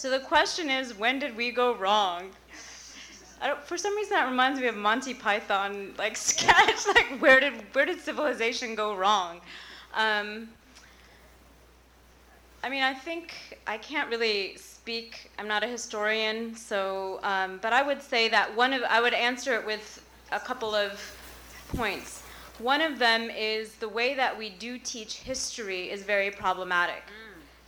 So the question is, when did we go wrong? for some reason, that reminds me of Monty Python, like sketch. Like, where did where did civilization go wrong? Um, I mean, I think I can't really speak. I'm not a historian, so um, but I would say that one of I would answer it with a couple of points. One of them is the way that we do teach history is very problematic.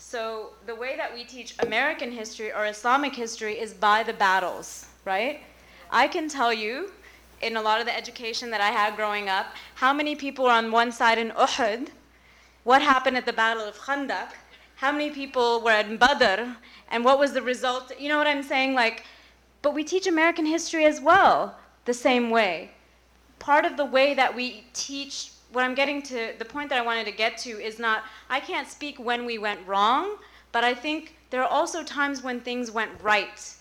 So the way that we teach American history or Islamic history is by the battles, right? I can tell you, in a lot of the education that I had growing up, how many people were on one side in Uhud, what happened at the Battle of Khandaq, how many people were in Badr, and what was the result. You know what I'm saying? Like, but we teach American history as well the same way. Part of the way that we teach, what I'm getting to, the point that I wanted to get to is not, I can't speak when we went wrong, but I think there are also times when things went right.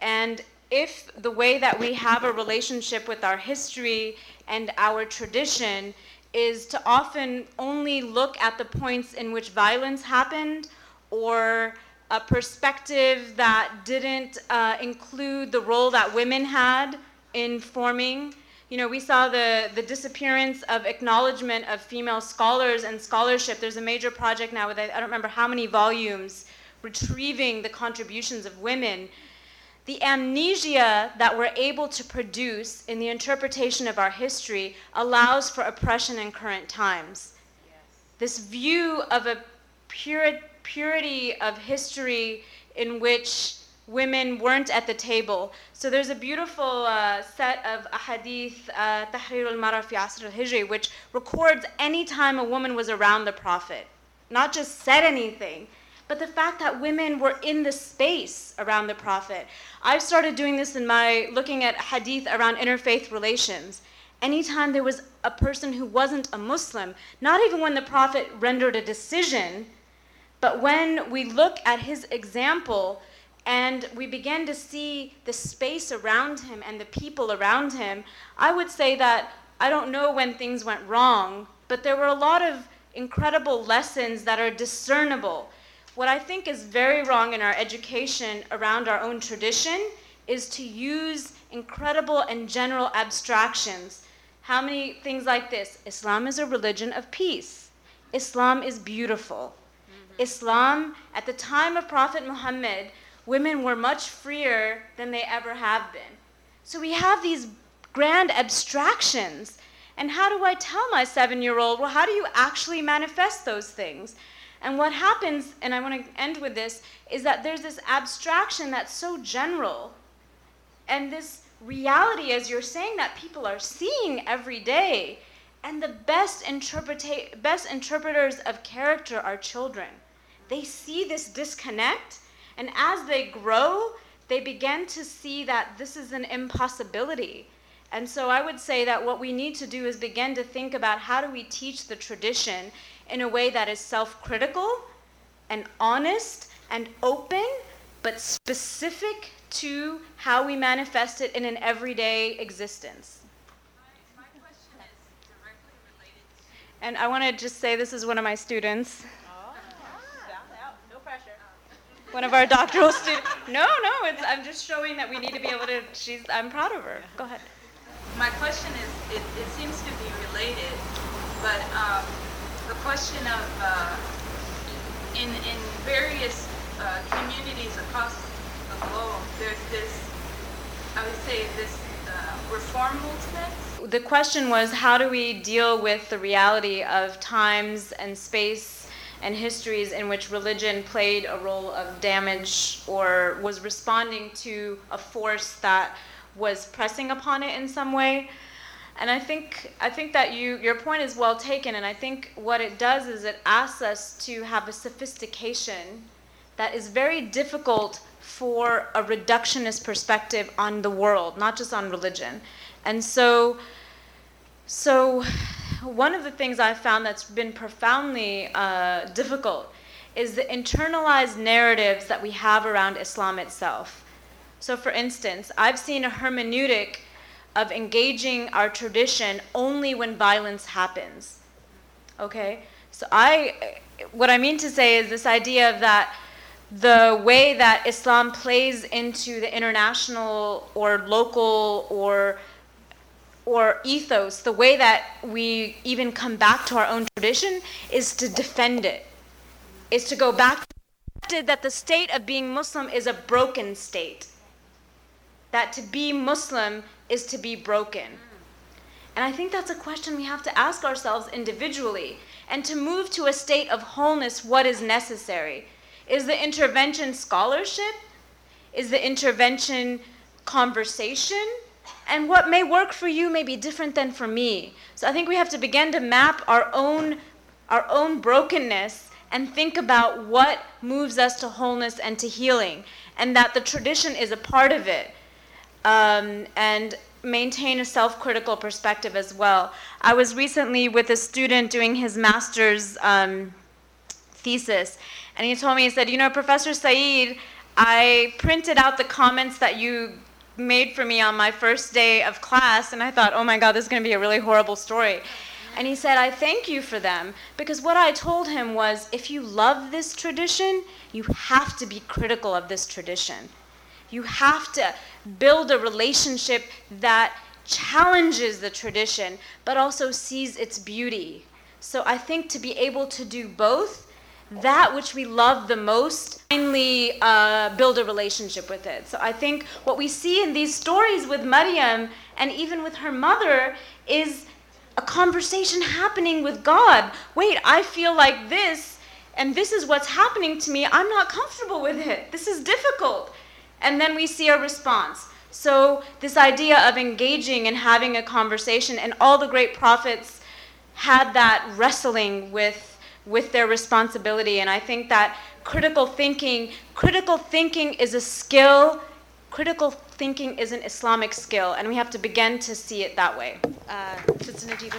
And if the way that we have a relationship with our history and our tradition is to often only look at the points in which violence happened or a perspective that didn't uh, include the role that women had in forming. You know, we saw the, the disappearance of acknowledgement of female scholars and scholarship. There's a major project now with, I don't remember how many volumes, retrieving the contributions of women the amnesia that we're able to produce in the interpretation of our history allows for oppression in current times. Yes. This view of a purity of history in which women weren't at the table. So there's a beautiful uh, set of ahadith, uh, Tahrir al-Mara fi Asr al-Hijri, which records any time a woman was around the Prophet. Not just said anything, but the fact that women were in the space around the Prophet. I've started doing this in my looking at hadith around interfaith relations. Anytime there was a person who wasn't a Muslim, not even when the Prophet rendered a decision, but when we look at his example and we begin to see the space around him and the people around him, I would say that I don't know when things went wrong, but there were a lot of incredible lessons that are discernible what I think is very wrong in our education around our own tradition is to use incredible and general abstractions. How many things like this? Islam is a religion of peace. Islam is beautiful. Mm-hmm. Islam, at the time of Prophet Muhammad, women were much freer than they ever have been. So we have these grand abstractions. And how do I tell my seven year old, well, how do you actually manifest those things? And what happens, and I want to end with this, is that there's this abstraction that's so general, and this reality, as you're saying, that people are seeing every day. And the best, interpreta- best interpreters of character are children. They see this disconnect, and as they grow, they begin to see that this is an impossibility. And so I would say that what we need to do is begin to think about how do we teach the tradition in a way that is self critical and honest and open, but specific to how we manifest it in an everyday existence. And I want to just say this is one of my students. One of our doctoral students. No, no, it's, I'm just showing that we need to be able to. She's. I'm proud of her. Go ahead. My question is, it, it seems to be related, but um, the question of uh, in in various uh, communities across the globe, there's this, I would say, this uh, reform movement. The question was, how do we deal with the reality of times and space and histories in which religion played a role of damage or was responding to a force that was pressing upon it in some way? And I think I think that you your point is well taken and I think what it does is it asks us to have a sophistication that is very difficult for a reductionist perspective on the world, not just on religion. And so so one of the things I've found that's been profoundly uh, difficult is the internalized narratives that we have around Islam itself. So, for instance, I've seen a hermeneutic of engaging our tradition only when violence happens. Okay? So I what I mean to say is this idea of that the way that Islam plays into the international or local or or ethos, the way that we even come back to our own tradition is to defend it, is to go back to that the state of being Muslim is a broken state. That to be Muslim is to be broken. And I think that's a question we have to ask ourselves individually. And to move to a state of wholeness, what is necessary? Is the intervention scholarship? Is the intervention conversation? And what may work for you may be different than for me. So I think we have to begin to map our own, our own brokenness and think about what moves us to wholeness and to healing, and that the tradition is a part of it. Um, and maintain a self critical perspective as well. I was recently with a student doing his master's um, thesis, and he told me, he said, You know, Professor Saeed, I printed out the comments that you made for me on my first day of class, and I thought, oh my God, this is going to be a really horrible story. And he said, I thank you for them because what I told him was if you love this tradition, you have to be critical of this tradition. You have to build a relationship that challenges the tradition but also sees its beauty. So I think to be able to do both that which we love the most, finally uh, build a relationship with it. So I think what we see in these stories with Maryam and even with her mother is a conversation happening with God. Wait, I feel like this, and this is what's happening to me. I'm not comfortable with it. This is difficult. And then we see a response. So, this idea of engaging and having a conversation, and all the great prophets had that wrestling with with their responsibility. And I think that critical thinking, critical thinking is a skill. Critical thinking is an Islamic skill, and we have to begin to see it that way. Uh,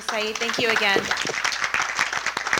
Saeed, thank you again.